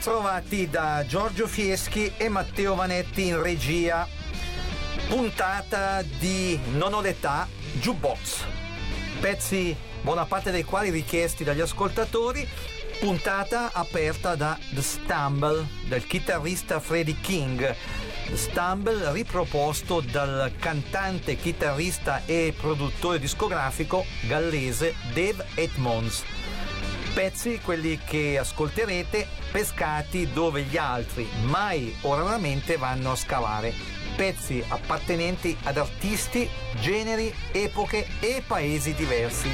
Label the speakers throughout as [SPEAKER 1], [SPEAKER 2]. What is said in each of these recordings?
[SPEAKER 1] Ritrovati da Giorgio Fieschi e Matteo Vanetti in regia. Puntata di Non ho l'età, Jukebox. Pezzi, buona parte dei quali richiesti dagli ascoltatori. Puntata aperta da The Stumble del chitarrista Freddie King. The Stumble riproposto dal cantante, chitarrista e produttore discografico gallese Dave Edmonds pezzi, quelli che ascolterete, pescati dove gli altri mai o raramente vanno a scavare. Pezzi appartenenti ad artisti, generi, epoche e paesi diversi.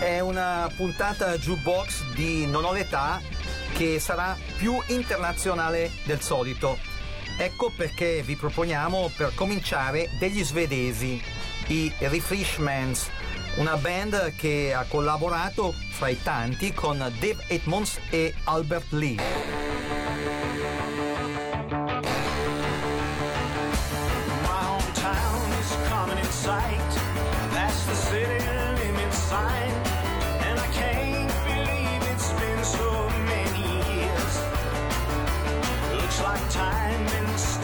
[SPEAKER 1] È una puntata jukebox di Non ho l'età che sarà più internazionale del solito Ecco perché vi proponiamo per cominciare degli svedesi, i Refreshments, una band che ha collaborato fra i tanti con Dave Edmonds e Albert Lee.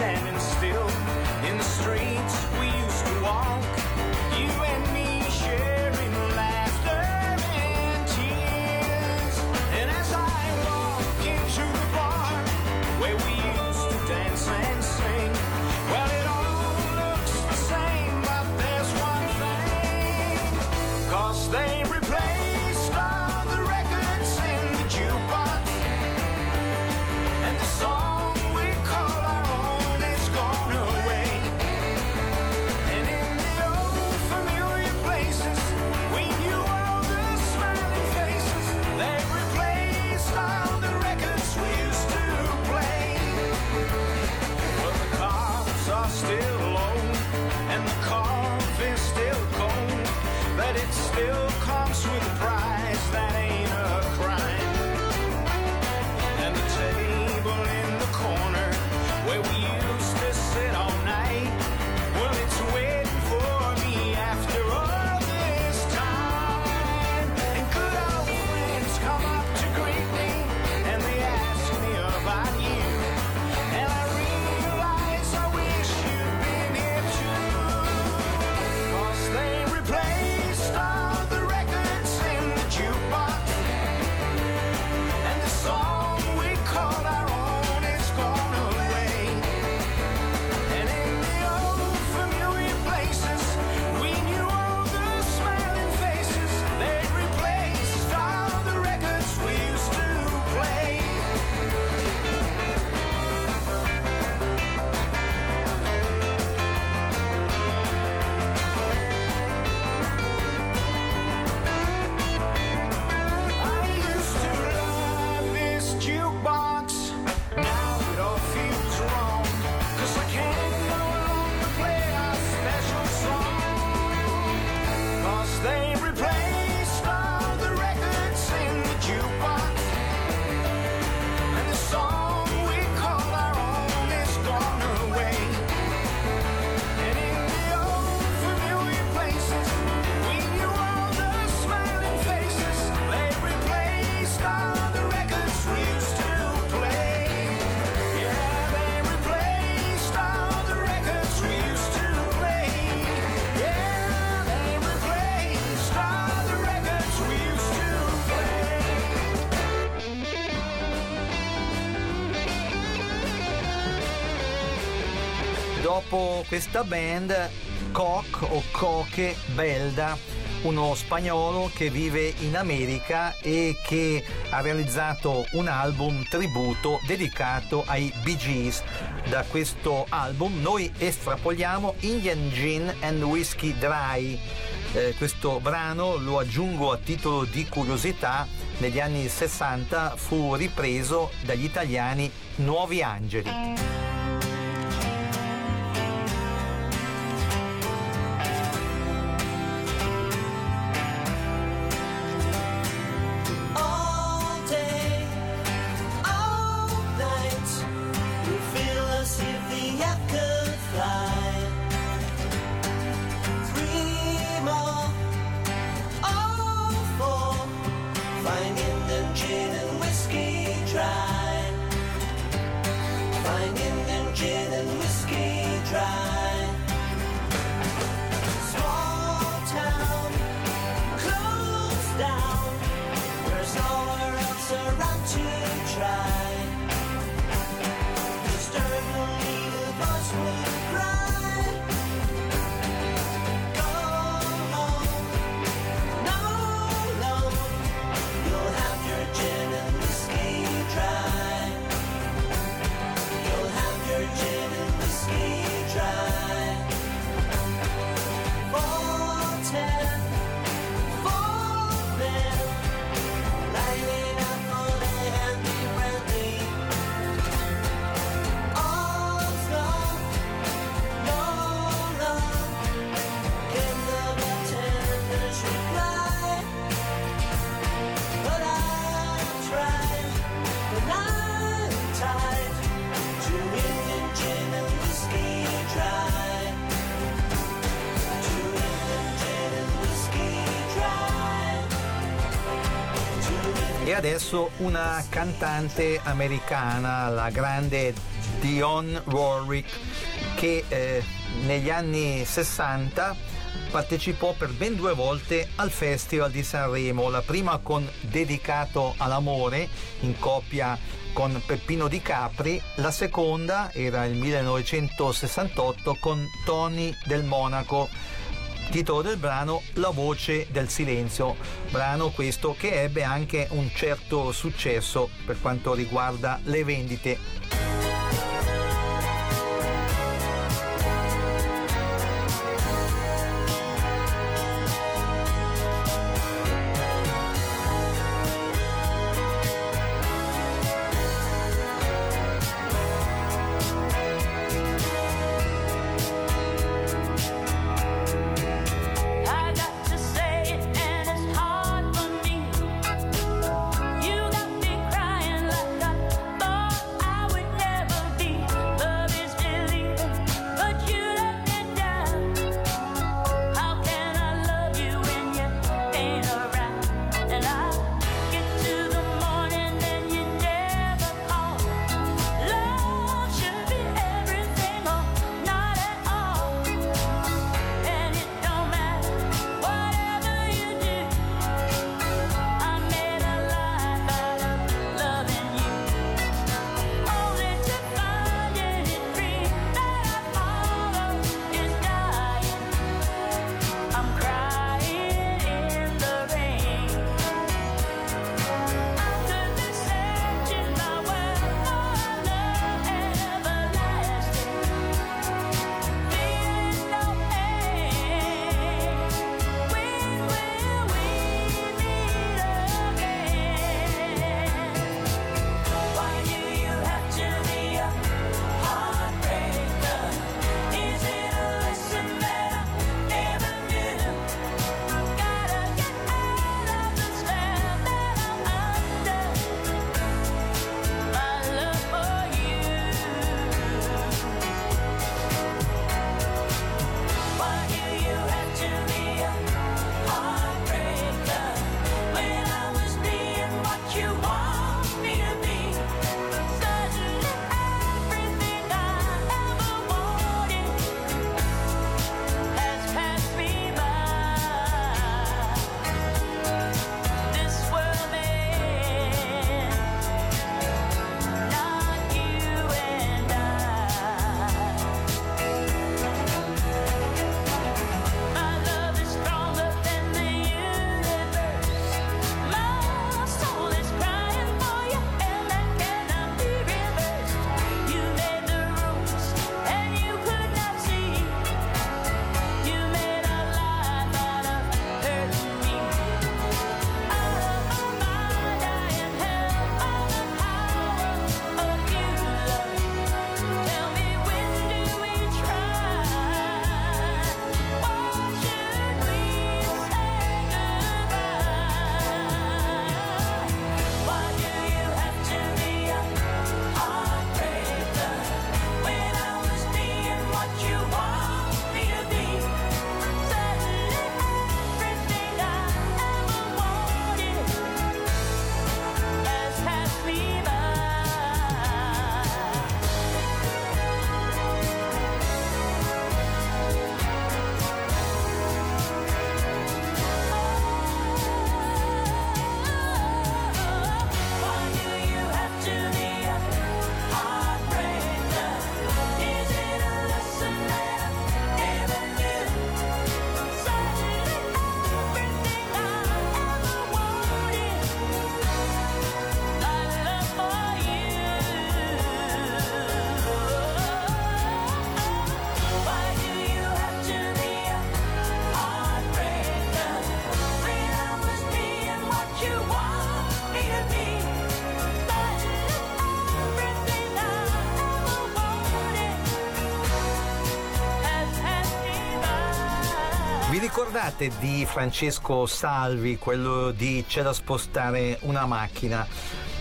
[SPEAKER 1] standing still in the street. Dopo questa band Koch o Coche Belda, uno spagnolo che vive in America e che ha realizzato un album tributo dedicato ai Bee Gees. Da questo album noi estrapoliamo Indian Gin and Whiskey Dry. Eh, questo brano lo aggiungo a titolo di curiosità, negli anni 60 fu ripreso dagli italiani Nuovi Angeli.
[SPEAKER 2] Adesso una cantante americana, la grande Dionne Warwick, che eh, negli anni 60 partecipò per ben due volte al Festival di Sanremo, la prima con Dedicato all'amore in coppia con Peppino Di Capri, la seconda era il 1968 con Tony del Monaco titolo del brano La voce del silenzio, brano questo che ebbe anche un certo successo per quanto riguarda le vendite ricordate di Francesco Salvi, quello di C'è da spostare una macchina?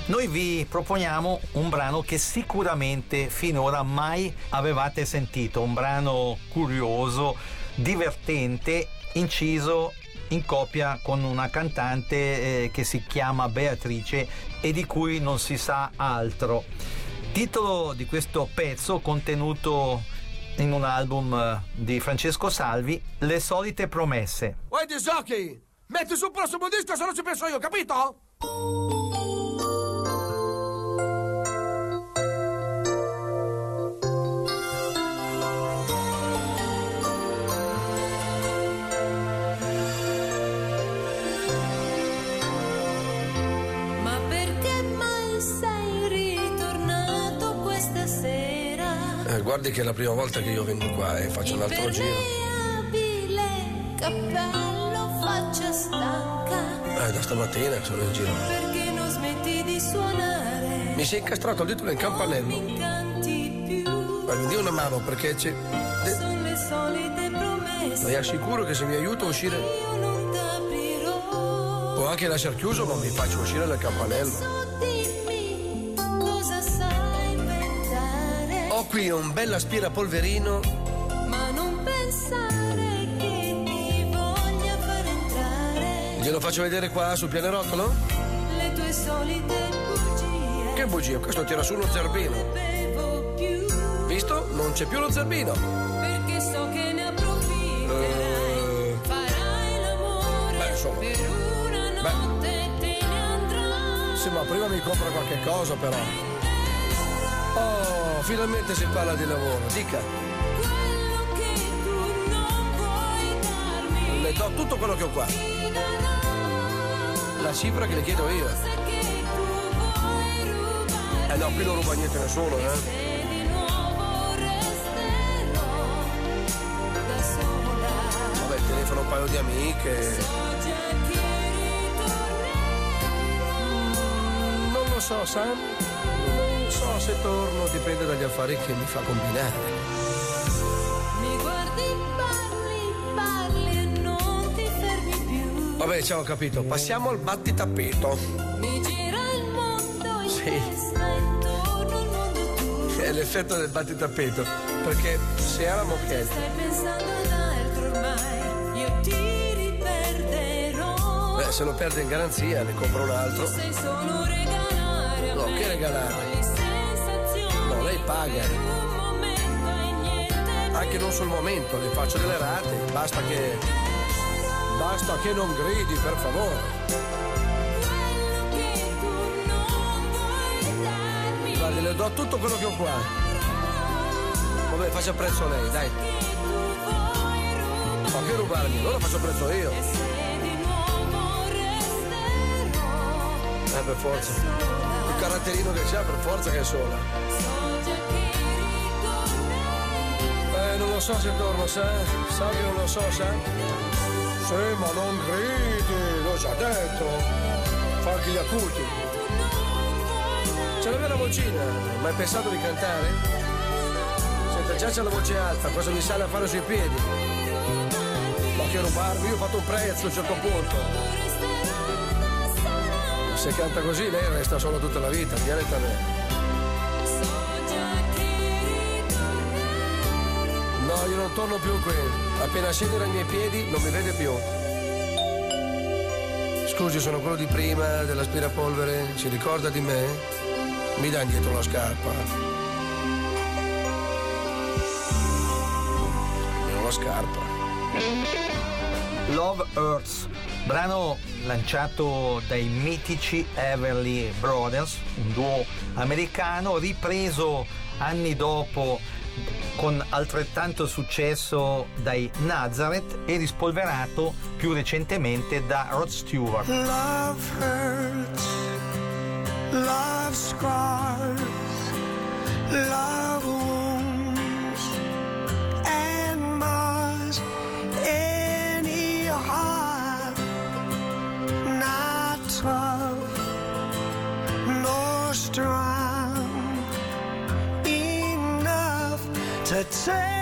[SPEAKER 2] Noi vi proponiamo un brano che sicuramente finora mai avevate sentito, un brano curioso, divertente, inciso in coppia con una cantante eh, che si chiama Beatrice e di cui non si sa altro. Titolo di questo pezzo contenuto in un album eh, di Francesco Salvi, Le solite promesse.
[SPEAKER 3] Uè, Disocchi! Metti sul prossimo disco se non ci penso io, capito? Eh, guardi che è la prima volta che io vengo qua e faccio un altro giro.
[SPEAKER 4] Cappello, faccia stanca.
[SPEAKER 3] Eh, da stamattina che sono in giro.
[SPEAKER 4] Perché non smetti di suonare?
[SPEAKER 3] Mi si è incastrato il dito nel campanello.
[SPEAKER 4] Non mi canti più.
[SPEAKER 3] Ma mi dia una mano perché c'è.
[SPEAKER 4] Sono le solite promesse.
[SPEAKER 3] Le assicuro che se mi aiuta a uscire.
[SPEAKER 4] Io non t'aprirò.
[SPEAKER 3] Può anche lasciare chiuso, ma mi faccio uscire dal campanello. Ho qui un bel aspirapolverino.
[SPEAKER 4] Ma non pensare che ti voglia far entrare
[SPEAKER 3] Glielo faccio vedere qua sul pianerottolo?
[SPEAKER 4] le tue solite bugie.
[SPEAKER 3] Che bugia, questo tira su uno zerbino.
[SPEAKER 4] Non bevo più
[SPEAKER 3] Visto? Non c'è più lo zerbino.
[SPEAKER 4] perché so che ne approfitterai.
[SPEAKER 3] Eh.
[SPEAKER 4] Farai l'amore
[SPEAKER 3] Beh, insomma.
[SPEAKER 4] per una
[SPEAKER 3] Beh.
[SPEAKER 4] notte te ne andrai.
[SPEAKER 3] Sì, ma prima mi compra qualche cosa però. Oh, finalmente si parla di lavoro. Dica,
[SPEAKER 4] Quello che tu non puoi darmi.
[SPEAKER 3] le do tutto quello che ho qua. La cifra che le chiedo io. Eh no, qui non ruba niente nessuno, eh. Vabbè, telefono un paio di amiche. Non lo so, Sam. Se torno, dipende dagli affari che mi fa combinare.
[SPEAKER 4] Mi guardi, parli, parli e non ti fermi più.
[SPEAKER 3] Vabbè, ci ho capito. Passiamo al battitappeto.
[SPEAKER 4] Mi gira il mondo in
[SPEAKER 3] Sì.
[SPEAKER 4] testa, intorno al mondo tu.
[SPEAKER 3] È l'effetto del battitappeto. Perché se eravamo che
[SPEAKER 4] Stai pensando ad altro ormai, io ti riperderò.
[SPEAKER 3] Beh, se lo perde in garanzia, ne compro un altro.
[SPEAKER 4] Sei solo regalare
[SPEAKER 3] No, che regalare? Paga. Anche non sul momento, le faccio delle rate. Basta che. Basta che non gridi, per favore. Guardi, le do tutto quello che ho qua. Vabbè, faccia prezzo lei, dai. Ma che rubarmi? Allora faccio prezzo io. Eh, per forza. Il caratterino che c'ha, per forza che è sola. Eh, non lo so se torno, sa? Sa che non lo so, sa? Sì, ma non gridi, l'ho già detto. Fa gli acuti. C'è una bella vocina, ma hai pensato di cantare? Senta, già c'è la voce alta, cosa mi sale a fare sui piedi? Ma che rubarmi, io ho fatto un prezzo a un certo punto. Se canta così lei resta solo tutta la vita, dialetta non torno più qui. Appena scende dai miei piedi non mi vede più. Scusi, sono quello di prima dell'aspirapolvere. Si ricorda di me? Mi dà indietro la scarpa. Almeno la scarpa.
[SPEAKER 2] Love Hurts, brano lanciato dai mitici Everly Brothers, un duo americano ripreso anni dopo con altrettanto successo dai Nazareth e rispolverato più recentemente da Rod Stewart.
[SPEAKER 5] Love hurts, love scars, love to take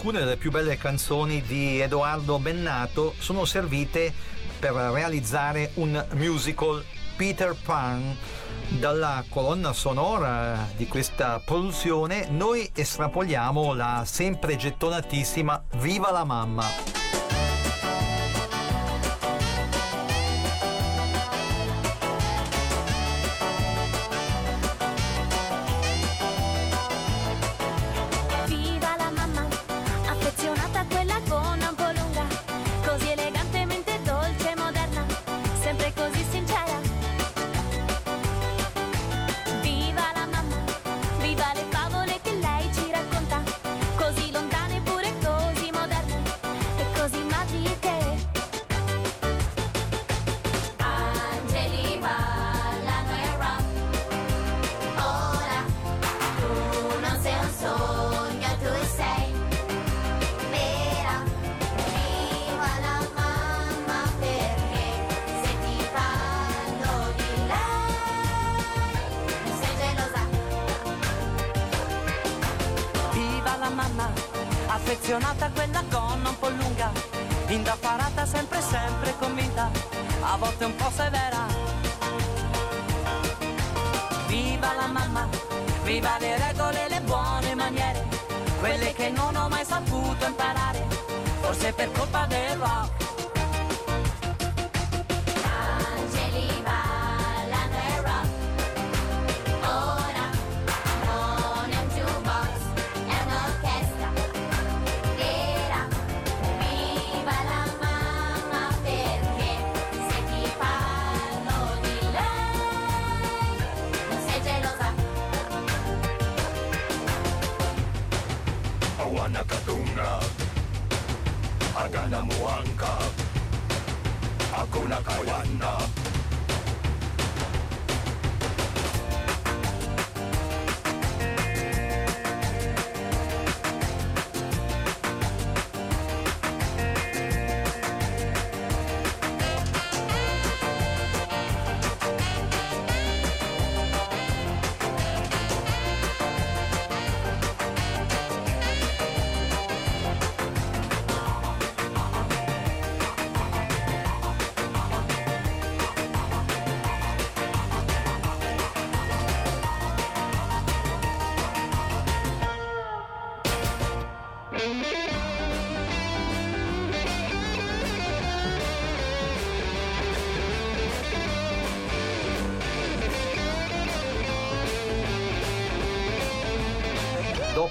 [SPEAKER 2] alcune delle più belle canzoni di Edoardo Bennato sono servite per realizzare un musical Peter Pan. Dalla colonna sonora di questa produzione noi estrapoliamo la sempre gettonatissima Viva la mamma!
[SPEAKER 4] A
[SPEAKER 6] volte un po' severa. Viva la mamma, viva le regole le buone maniere, quelle che non ho mai saputo imparare, forse per colpa del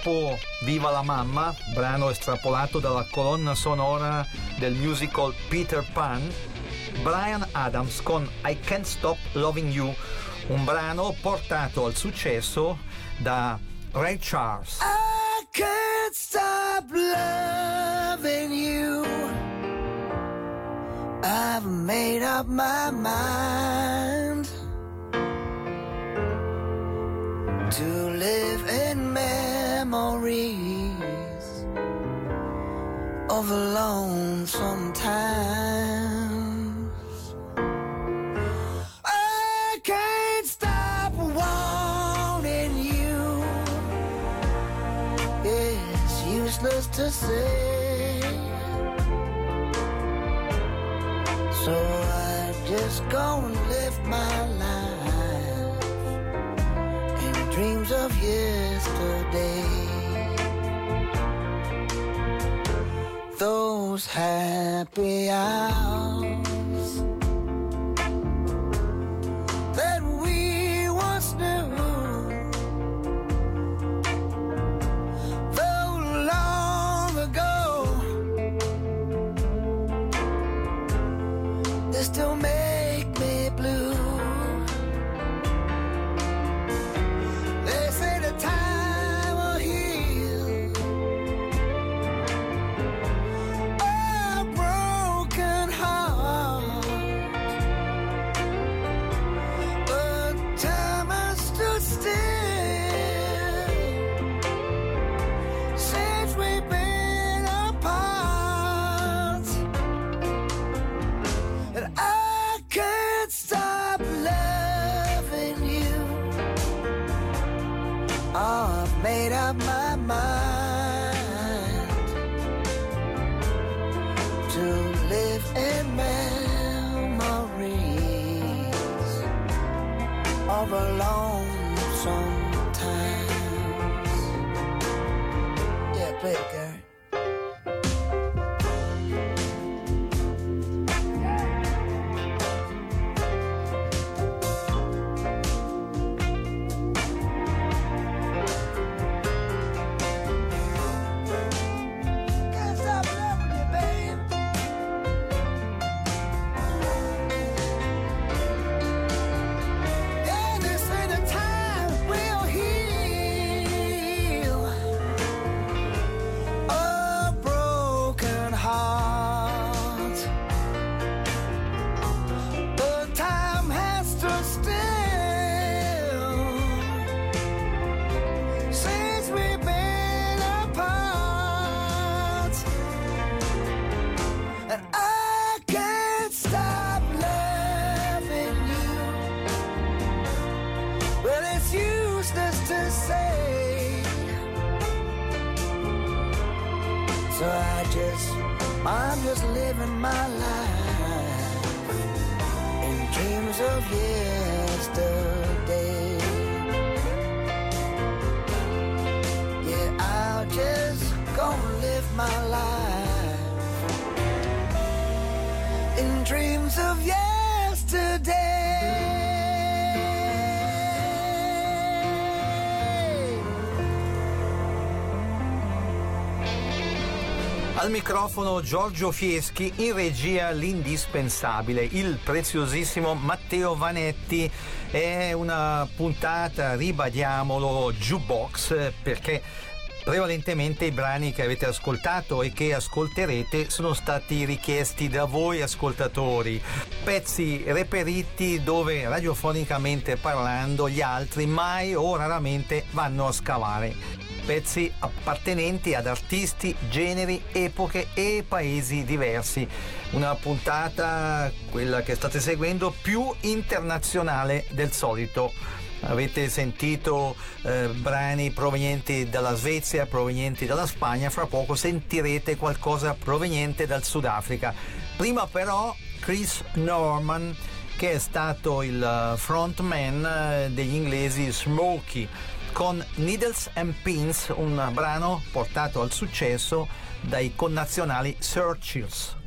[SPEAKER 2] Dopo Viva la mamma, brano estrapolato dalla colonna sonora del musical Peter Pan, Brian Adams con I Can't Stop Loving You, un brano portato al successo da Ray Charles.
[SPEAKER 5] I can't stop loving you. I've made up my mind. happy hour.
[SPEAKER 2] Al microfono Giorgio Fieschi, in regia l'indispensabile, il preziosissimo Matteo Vanetti. È una puntata, ribadiamolo, jukebox perché prevalentemente i brani che avete ascoltato e che ascolterete sono stati richiesti da voi ascoltatori, pezzi reperiti dove radiofonicamente parlando gli altri mai o raramente vanno a scavare pezzi appartenenti ad artisti, generi, epoche e paesi diversi. Una puntata, quella che state seguendo, più internazionale del solito. Avete sentito eh, brani provenienti dalla Svezia, provenienti dalla Spagna, fra poco sentirete qualcosa proveniente dal Sudafrica. Prima però Chris Norman che è stato il frontman eh, degli inglesi Smokey con Needles and Pins, un brano portato al successo dai connazionali Searchers.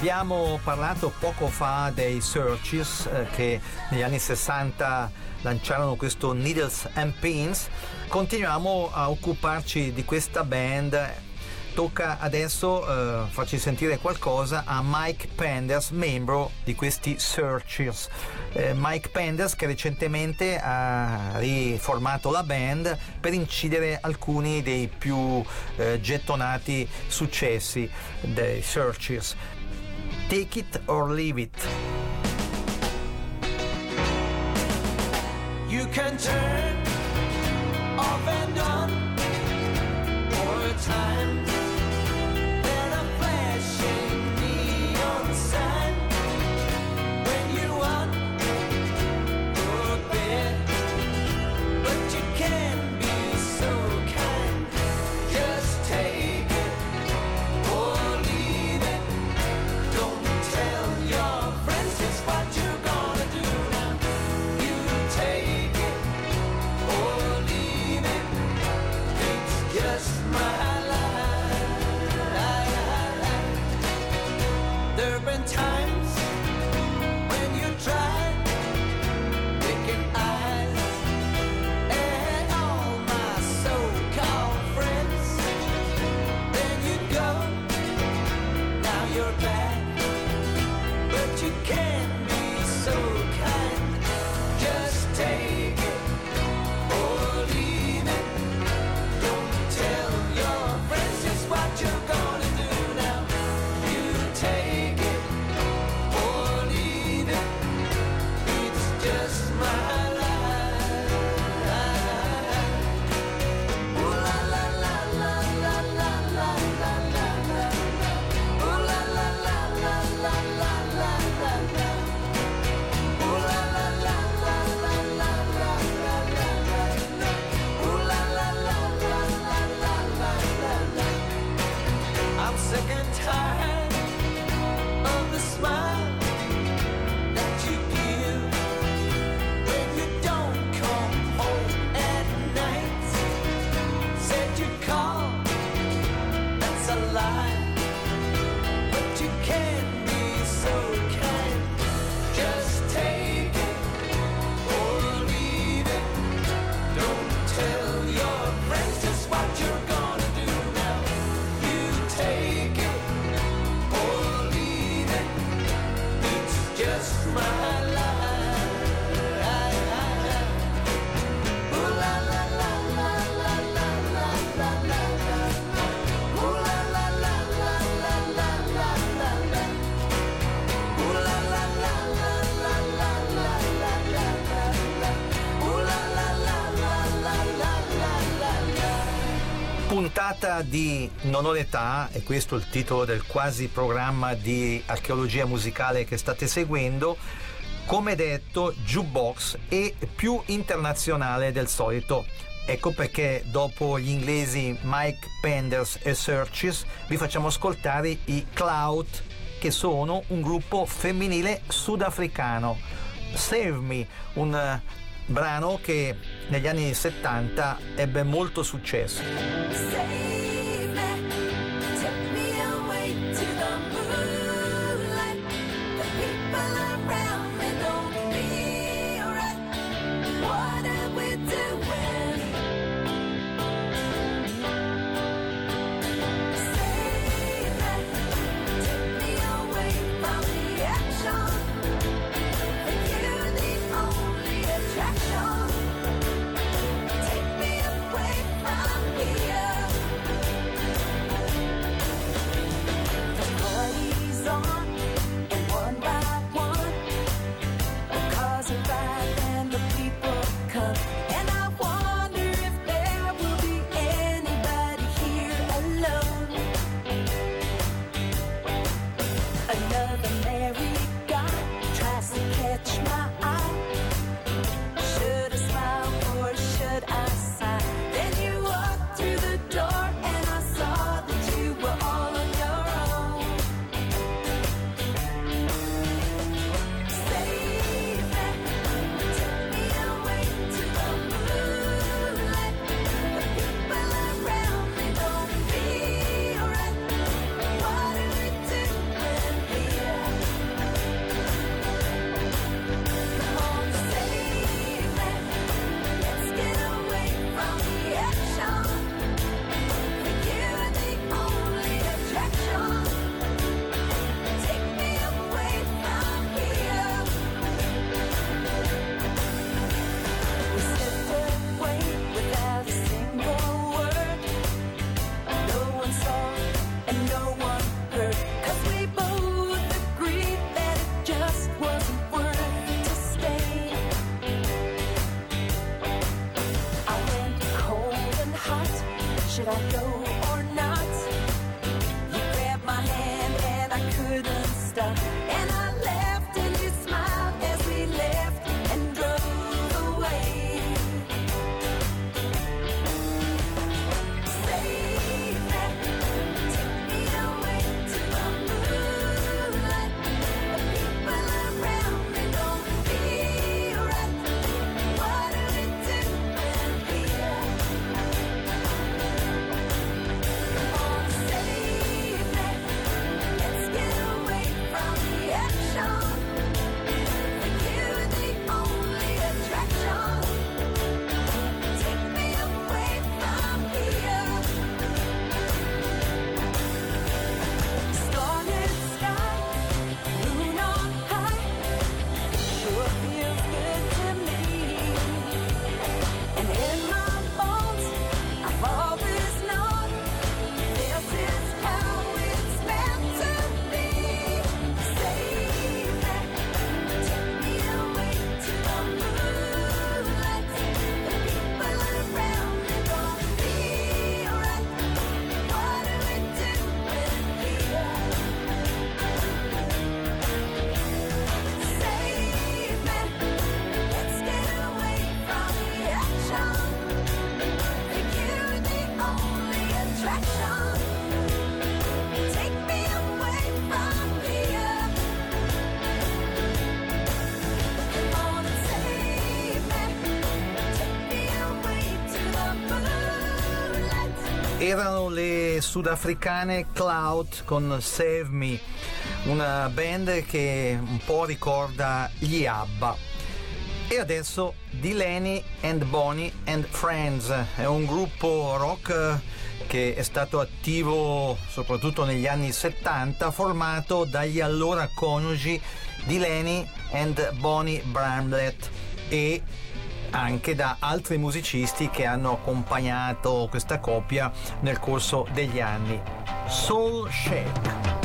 [SPEAKER 2] Abbiamo parlato poco fa dei Searches eh, che negli anni 60 lanciarono questo Needles and Pins. Continuiamo a occuparci di questa band tocca adesso eh, farci sentire qualcosa a Mike Penders, membro di questi Searchers. Eh, Mike Penders che recentemente ha riformato la band per incidere alcuni dei più eh, gettonati successi dei Searchers. Take it or leave it.
[SPEAKER 7] You can turn
[SPEAKER 8] di Non ho l'età, e questo è il titolo del quasi programma di archeologia musicale che state seguendo, come detto, jukebox è più internazionale del solito. Ecco perché dopo gli inglesi Mike Penders e Searches vi facciamo ascoltare i Clout, che sono un gruppo femminile sudafricano. Save Me, un eh, brano che negli anni 70 ebbe molto successo. sudafricane Cloud con Save Me, una band che un po' ricorda gli ABBA. E adesso Delaney and Bonnie and Friends, è un gruppo rock che è stato attivo soprattutto negli anni 70, formato dagli allora coniugi Delaney and Bonnie Bramlett e anche da altri musicisti che hanno accompagnato questa coppia nel corso degli anni. Soul Shake.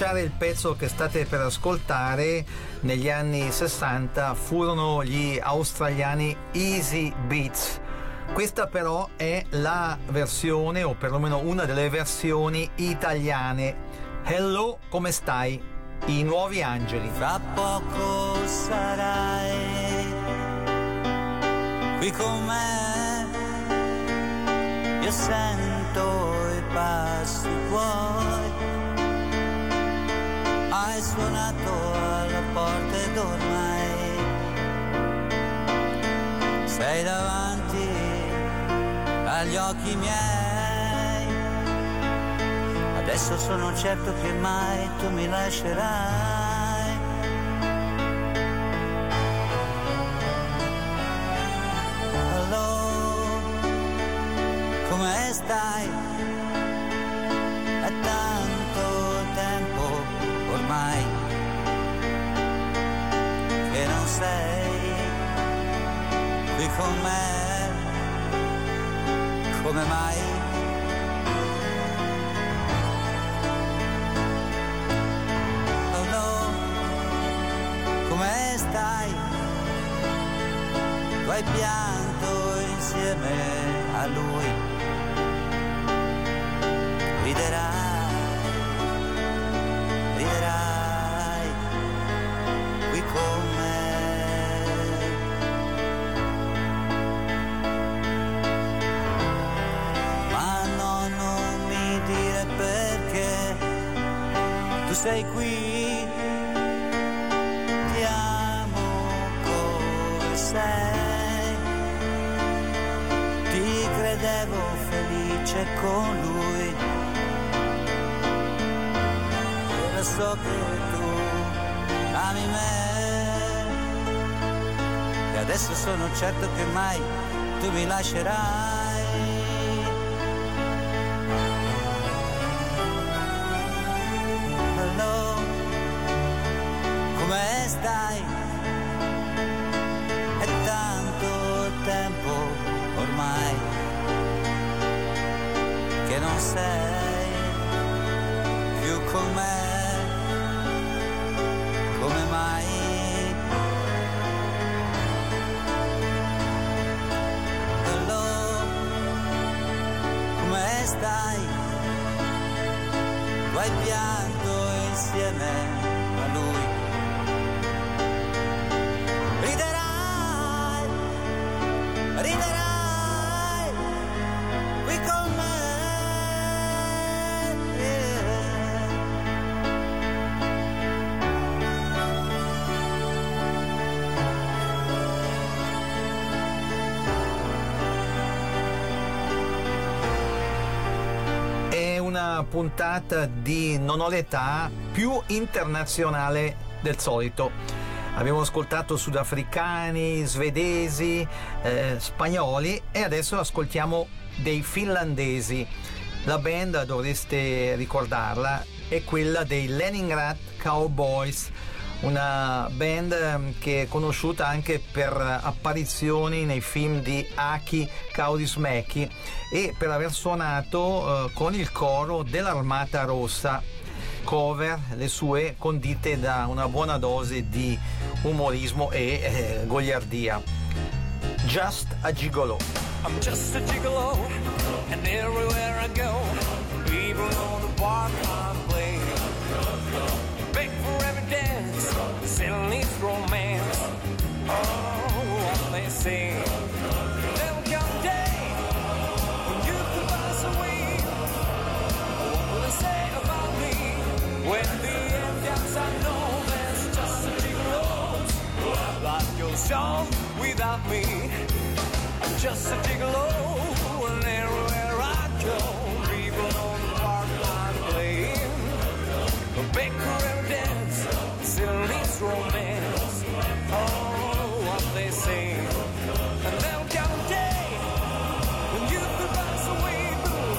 [SPEAKER 2] Lanciare il pezzo che state per ascoltare negli anni 60 furono gli australiani Easy Beats. Questa però è la versione, o perlomeno una delle versioni italiane. Hello, come stai? I nuovi angeli.
[SPEAKER 9] Fra poco sarai qui con me. Io sento i passi tuoi. Hai suonato alla porta ed ormai sei davanti agli occhi miei. Adesso sono certo che mai tu mi lascerai. Come mai? Oh no, come stai? Tu hai pianto insieme a lui. So che tu ami me. E adesso sono certo che mai tu mi lascerai. Hai pianto insieme
[SPEAKER 2] puntata di Non ho l'età più internazionale del solito. Abbiamo ascoltato sudafricani, svedesi, eh, spagnoli e adesso ascoltiamo dei finlandesi. La band, dovreste ricordarla, è quella dei Leningrad Cowboys, una band ehm, che è conosciuta anche per apparizioni nei film di Aki Kaurismäki e per aver suonato eh, con il coro dell'Armata Rossa cover le sue condite da una buona dose di umorismo e eh, goliardia. Just a Gigolo.
[SPEAKER 1] I'm just a gigolo, and everywhere I go, people know the part I selling needs romance. Oh, they say. There'll come day when you pass away. What will they say about me when the end comes? I know there's just a gigolo. Life goes on without me. I'm just a gigolo, and everywhere I go, people know romance. Oh, what they say. And there'll come a day when you could pass away, boom.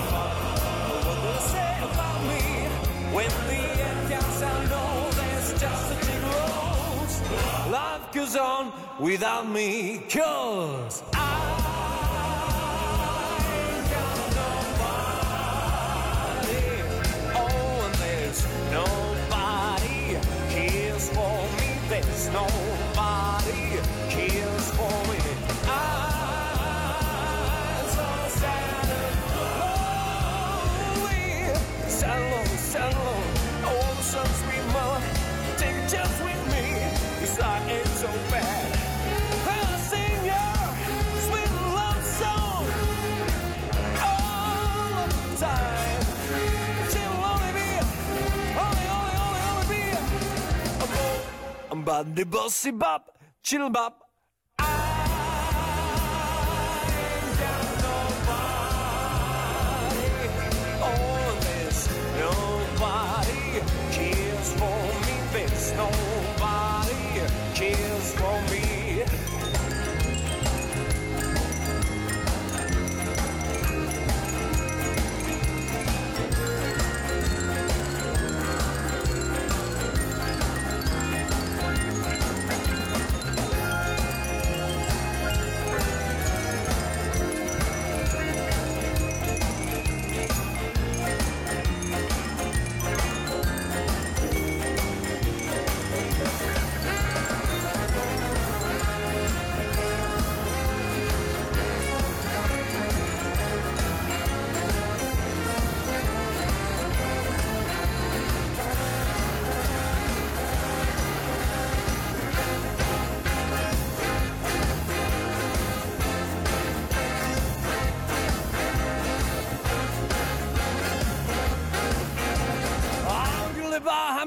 [SPEAKER 1] What will they say about me? When the end comes, I know there's just a gigolo. Life goes on without me, cause I Nobody cares for me. I'm so sad and lonely. Sad, lonely, sad, lonely. Just with me. It's like Bum the bossy bop, chill bop.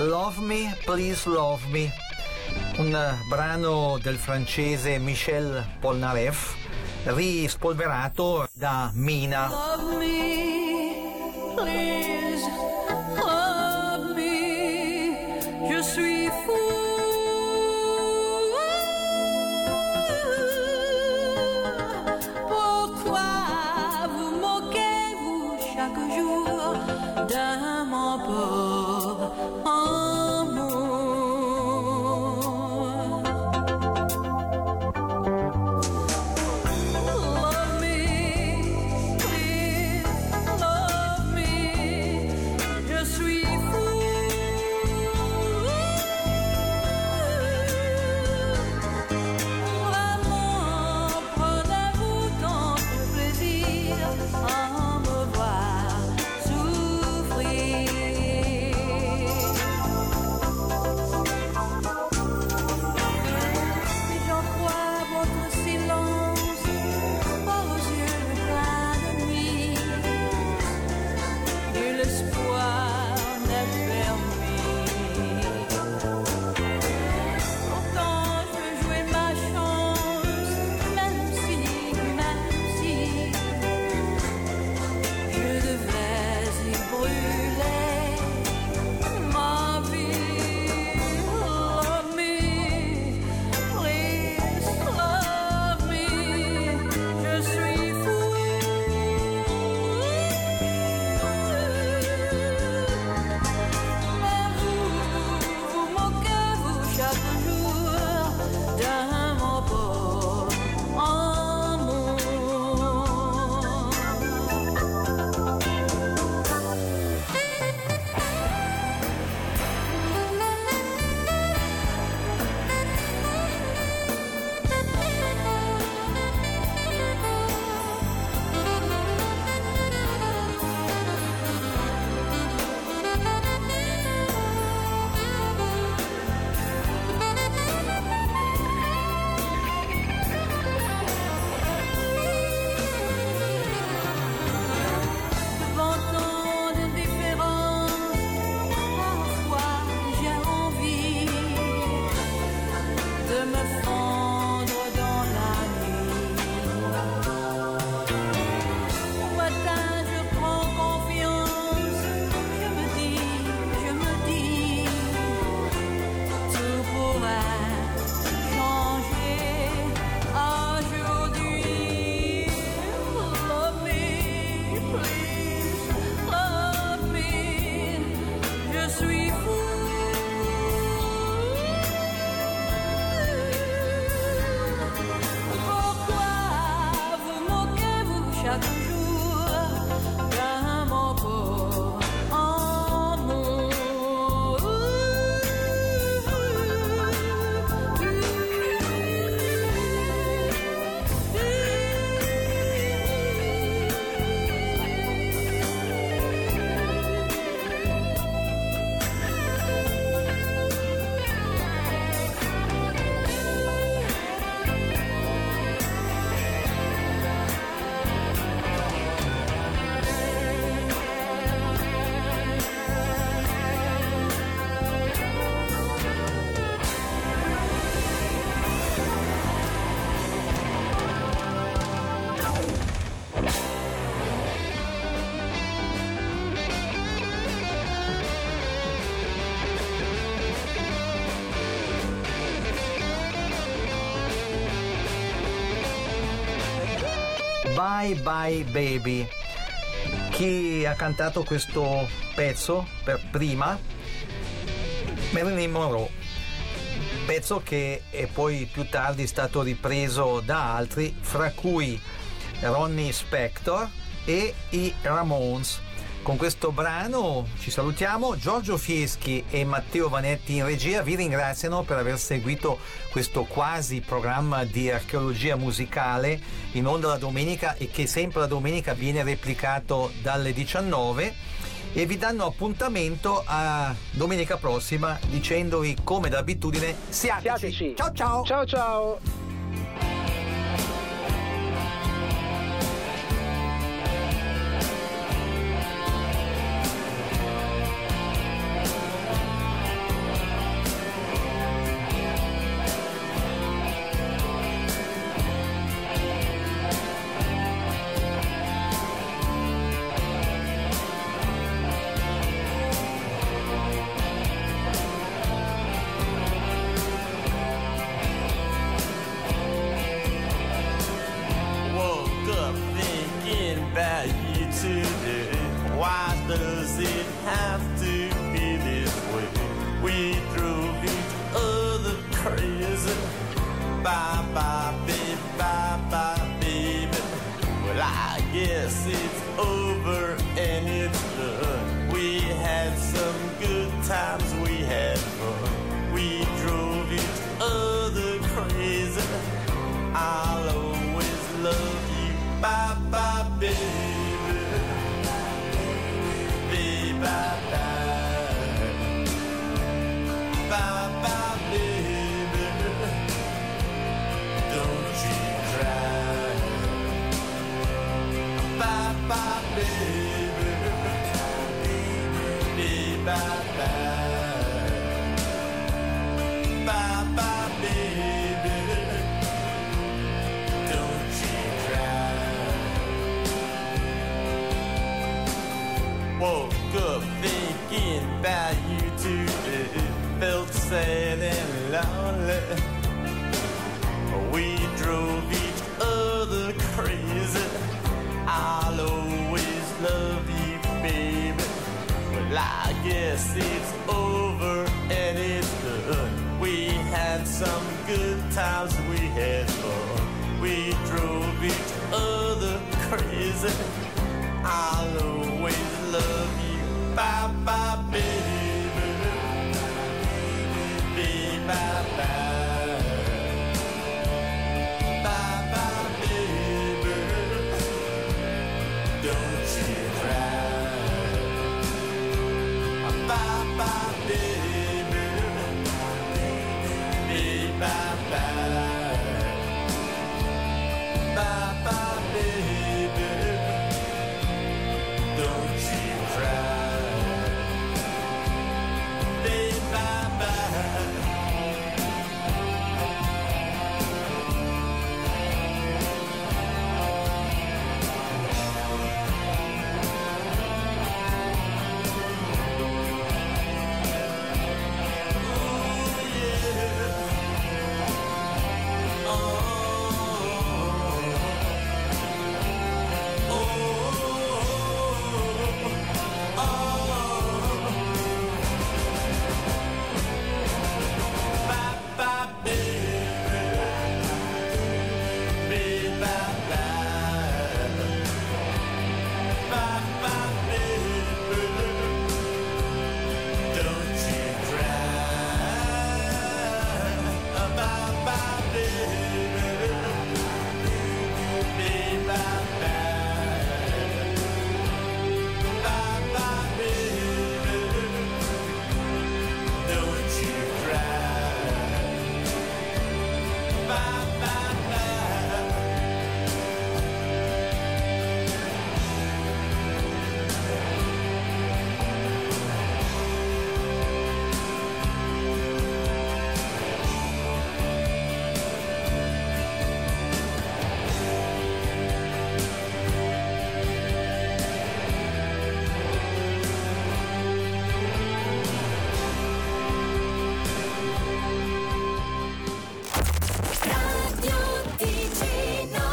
[SPEAKER 2] Love Me, Please Love Me, un eh, brano del francese Michel Polnareff rispolverato da Mina.
[SPEAKER 4] Love me, please.
[SPEAKER 2] Bye Bye Baby. Chi ha cantato questo pezzo per prima? Marilyn Monroe. Pezzo che è poi più tardi stato ripreso da altri, fra cui Ronnie Spector e i Ramones. Con questo brano ci salutiamo. Giorgio Fieschi e Matteo Vanetti in regia vi ringraziano per aver seguito questo quasi programma di archeologia musicale in onda la domenica e che sempre la domenica viene replicato dalle 19 e vi danno appuntamento a domenica prossima dicendovi come d'abitudine siateci.
[SPEAKER 10] Siateci.
[SPEAKER 2] Ciao ciao.
[SPEAKER 10] Ciao ciao.
[SPEAKER 7] Does it have to be this way? We drove each other crazy. Bye bye, times we had fun. We drove each other crazy. I'll always love you. Bye bye, baby. Baby, bye bye. Bye bye, baby. Don't you cry. Bye bye, baby. Baby, bye bad.